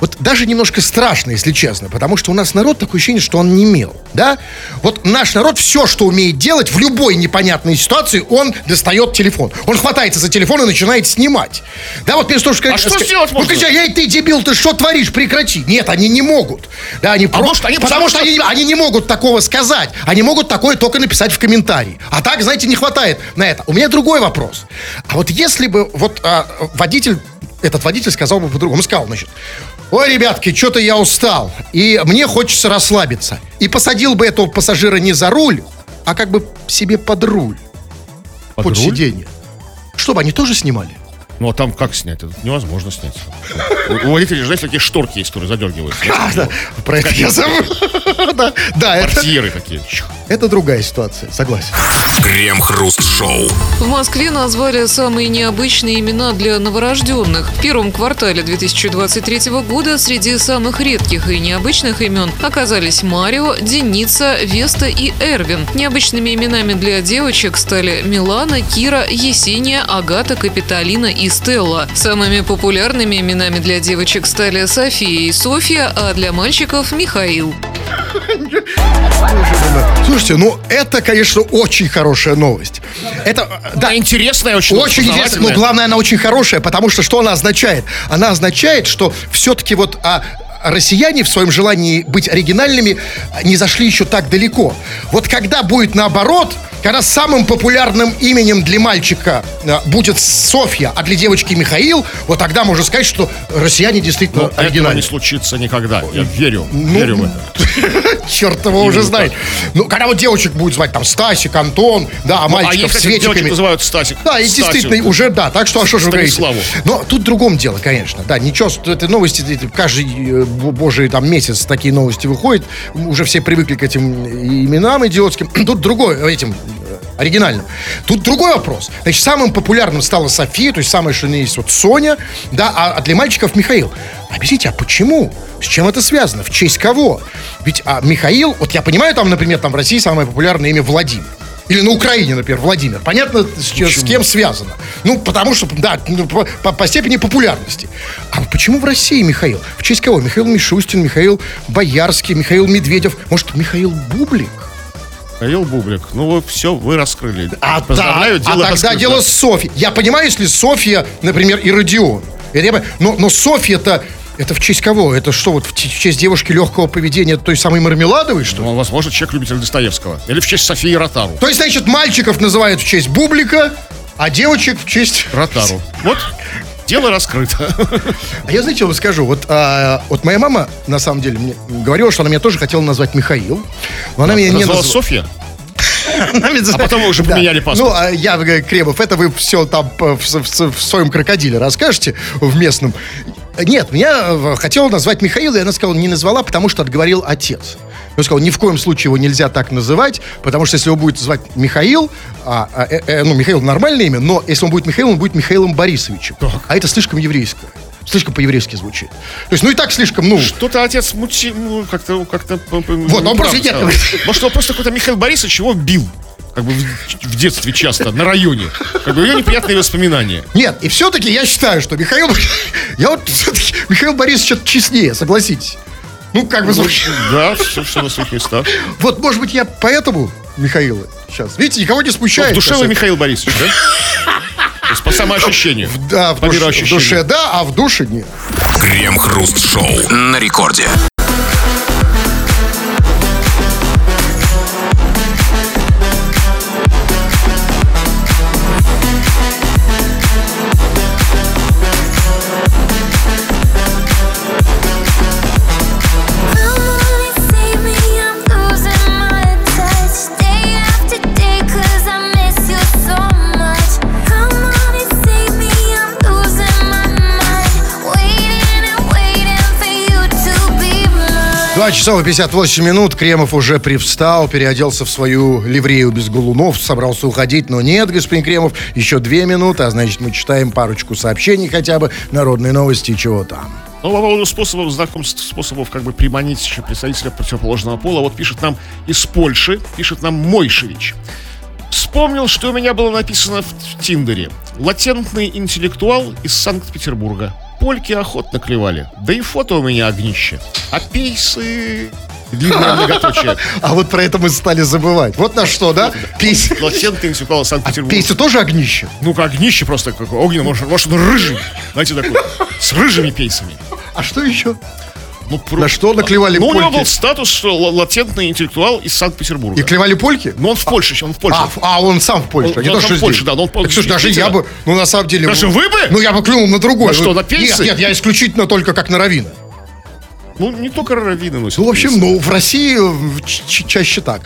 S3: вот даже немножко страшно, если честно, потому что у нас народ такое ощущение, что он не мел, да? Вот наш народ все, что умеет делать в любой непонятной ситуации, он достает телефон. Он хватается за телефон и начинает снимать. Да, вот вместо того,
S2: А что
S3: сказать,
S2: сделать
S3: ну,
S2: можно?
S3: кричать, эй, ты дебил, ты что творишь, прекрати. Нет, они не могут. Да, они
S2: А может, они-
S3: потому что они, они не могут такого сказать. Они могут такое только написать в комментарии. А так, знаете, не хватает на это. У меня другой вопрос. А вот если бы вот а, водитель, этот водитель сказал бы по-другому, он сказал, значит, Ой, ребятки, что-то я устал, и мне хочется расслабиться. И посадил бы этого пассажира не за руль, а как бы себе под руль.
S2: Под
S3: под
S2: руль?
S3: сиденье. Чтобы они тоже снимали.
S2: Ну а там как снять? Это невозможно снять. У водителей же, знаете, такие шторки есть, которые задергиваются.
S3: А, да, про это я забыл. Да, да, это,
S2: Портьеры такие.
S3: Это другая ситуация, согласен.
S1: Крем-хруст-шоу.
S4: В Москве назвали самые необычные имена для новорожденных. В первом квартале 2023 года среди самых редких и необычных имен оказались Марио, Деница, Веста и Эрвин. Необычными именами для девочек стали Милана, Кира, Есения, Агата, Капитолина и Стелла. Самыми популярными именами для девочек стали София и Софья, а для мальчиков Михаил.
S3: Слушайте, ну это, конечно, очень хорошая новость. Это, э, да,
S2: интересная очень.
S3: Очень интересно, но главное, она очень хорошая, потому что что она означает? Она означает, что все-таки вот а, россияне в своем желании быть оригинальными не зашли еще так далеко. Вот когда будет наоборот, когда самым популярным именем для мальчика а, будет Софья, а для девочки Михаил, вот тогда можно сказать, что россияне действительно
S2: Но
S3: оригинальны.
S2: не случится никогда. Я верю. верю в это.
S3: Черт его уже знает. Ну, когда вот девочек будет звать там Стасик, Антон, да, а
S2: Ну, а
S3: мальчиков
S2: кстати, девочек
S3: Светиками.
S2: называют Стасик.
S3: Да, и действительно уже да. Так что, а что же вы говорите? Но тут в другом дело, конечно. Да, ничего, этой новости, каждый э, божий там месяц такие новости выходят. Уже все привыкли к этим именам идиотским. Тут другой, этим э, оригинальным. Тут другой вопрос. Значит, самым популярным стала София, то есть самое, что нее есть вот Соня, да, а, а для мальчиков Михаил. Объясните, а почему? С чем это связано? В честь кого? Ведь а, Михаил, вот я понимаю, там, например, там в России самое популярное имя Владимир. Или на Украине, например, Владимир. Понятно, с, с кем связано. Ну, потому что, да, ну, по, по- степени популярности. А почему в России Михаил? В честь кого? Михаил Мишустин, Михаил Боярский, Михаил Медведев. Может, Михаил Бублик?
S2: Михаил Бублик. Ну, вы все, вы раскрыли.
S3: А,
S2: Поздравляю,
S3: да, а
S2: дело
S3: тогда
S2: раскрыто.
S3: дело с Софьей. Я понимаю, если Софья, например, и Родион. Но, но Софья-то, это в честь кого? Это что, вот в честь девушки легкого поведения той самой Мармеладовой, что ли?
S2: Ну, возможно, человек любитель Достоевского. Или в честь Софии Ротару.
S3: То есть, значит, мальчиков называют в честь Бублика, а девочек в честь...
S2: Ротару. Вот, дело раскрыто.
S3: А я, знаете, вам скажу, вот, а, вот моя мама, на самом деле, мне говорила, что она меня тоже хотела назвать Михаил, но она меня не
S2: Назвала. Софья? А потом вы уже поменяли паспорт.
S3: Ну, а я, Кремов, это вы все там э, в, в- в своем крокодиле расскажете в местном. Нет, меня э, хотела назвать Михаил, и она сказала, не назвала, потому что отговорил отец. Он сказал, ни в коем случае его нельзя так называть, потому что если его будет звать Михаил, а, а, э, э, ну, Михаил нормальное имя, но если он будет Михаилом, он будет Михаилом Борисовичем. А это слишком еврейское. Слишком по-еврейски звучит. То есть, ну и так слишком, ну...
S2: Что-то отец мути, ну, как-то, как-то...
S3: Вот, он просто нет.
S2: Может, он просто какой-то Михаил Борисович его бил. Как бы в, детстве часто, на районе. Как бы ее неприятные воспоминания.
S3: Нет, и все-таки я считаю, что Михаил... Я вот все-таки... Михаил Борисович честнее, согласитесь. Ну, как бы... звучит.
S2: Да, все, все на своих местах.
S3: Вот, может быть, я поэтому Михаила сейчас. Видите, никого не
S2: Ну,
S3: смущает.
S2: в душе вы. Михаил Борисович, да? То есть по самоощущению.
S3: Да, в,
S2: по
S3: душе, в душе да, а в душе нет.
S1: Крем-хруст-шоу. На рекорде.
S3: 2 часа и 58 минут. Кремов уже привстал, переоделся в свою ливрею без голунов, собрался уходить, но нет, господин Кремов, еще две минуты, а значит мы читаем парочку сообщений хотя бы, народные новости и чего там.
S2: Ну, по поводу способов знакомств, способов как бы приманить еще представителя противоположного пола, вот пишет нам из Польши, пишет нам Мойшевич. Вспомнил, что у меня было написано в Тиндере. Латентный интеллектуал из Санкт-Петербурга. Польки охотно клевали. Да и фото у меня огнище. А пейсы... Длинное многоточие.
S3: А вот про это мы стали забывать. Вот на что, да? Пейс.
S2: Латентный интеллектуал из Санкт-Петербурга.
S3: Пейсы тоже огнище?
S2: Ну, как огнище просто, как огненно, может, он рыжий. Знаете, такой, с рыжими пейсами.
S3: А что еще?
S2: Ну, про-
S3: На что наклевали
S2: Ну, у него
S3: польки?
S2: был статус, что латентный интеллектуал из Санкт-Петербурга.
S3: И клевали польки?
S2: Но он в Польше, он в Польше.
S3: А, а он сам в Польше,
S2: Он-
S3: не
S2: он
S3: то, что
S2: в Польше,
S3: здесь.
S2: да, но он
S3: Так, слушай, даже я бы, ну, на самом деле...
S2: Даже вы бы?
S3: Ну, я бы клюнул на другой.
S2: На что, на пейсы?
S3: Нет, нет, я исключительно только как на равина.
S2: Ну, не только раввины носят.
S3: Ну, в общем, ну, в России ч- чаще так.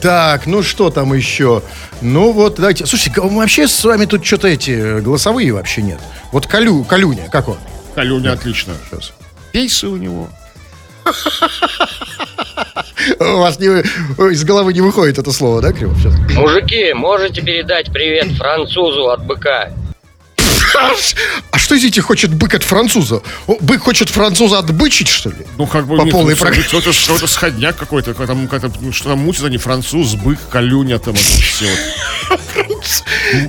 S3: Так, ну что там еще? Ну вот, давайте. Слушайте, вообще с вами тут что-то эти э, голосовые вообще нет. Вот Калю, Калюня, как он?
S2: Калюня отлично.
S3: Сейчас.
S2: Пейсы у него.
S3: У вас не, из головы не выходит это слово, да, Криво? Сейчас.
S7: Мужики, можете передать привет французу от быка?
S3: А что, извините, хочет бык от француза? Бык хочет француза отбычить, что ли?
S2: Ну, как бы...
S3: По
S2: нет,
S3: полной
S2: ну,
S3: программе.
S2: Что-то, что-то сходняк какой-то. какой там, как-то, ну, что там мутит они, француз, бык, калюня там, это все.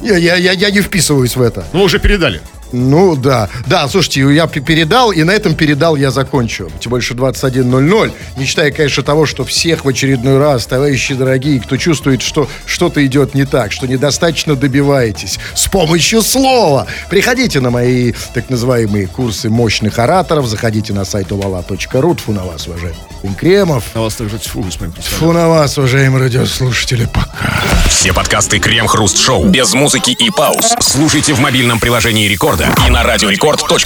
S3: Я, я, я, я не вписываюсь в это.
S2: Ну, уже передали.
S3: Ну, да. Да, слушайте, я передал, и на этом передал я закончу. Тем больше 21.00. Не считая, конечно, того, что всех в очередной раз, товарищи дорогие, кто чувствует, что что-то идет не так, что недостаточно добиваетесь с помощью слова. Приходите на мои так называемые курсы мощных ораторов, заходите на сайт увала.ру. Тфу на вас, уважаемый Кремов.
S2: На вас также тьфу, господин.
S3: Тфу на вас, уважаемые радиослушатели. Пока.
S1: Все подкасты Крем-Хруст Шоу без музыки и пауз слушайте в мобильном приложении Рекорда и на радиорекорд.ру.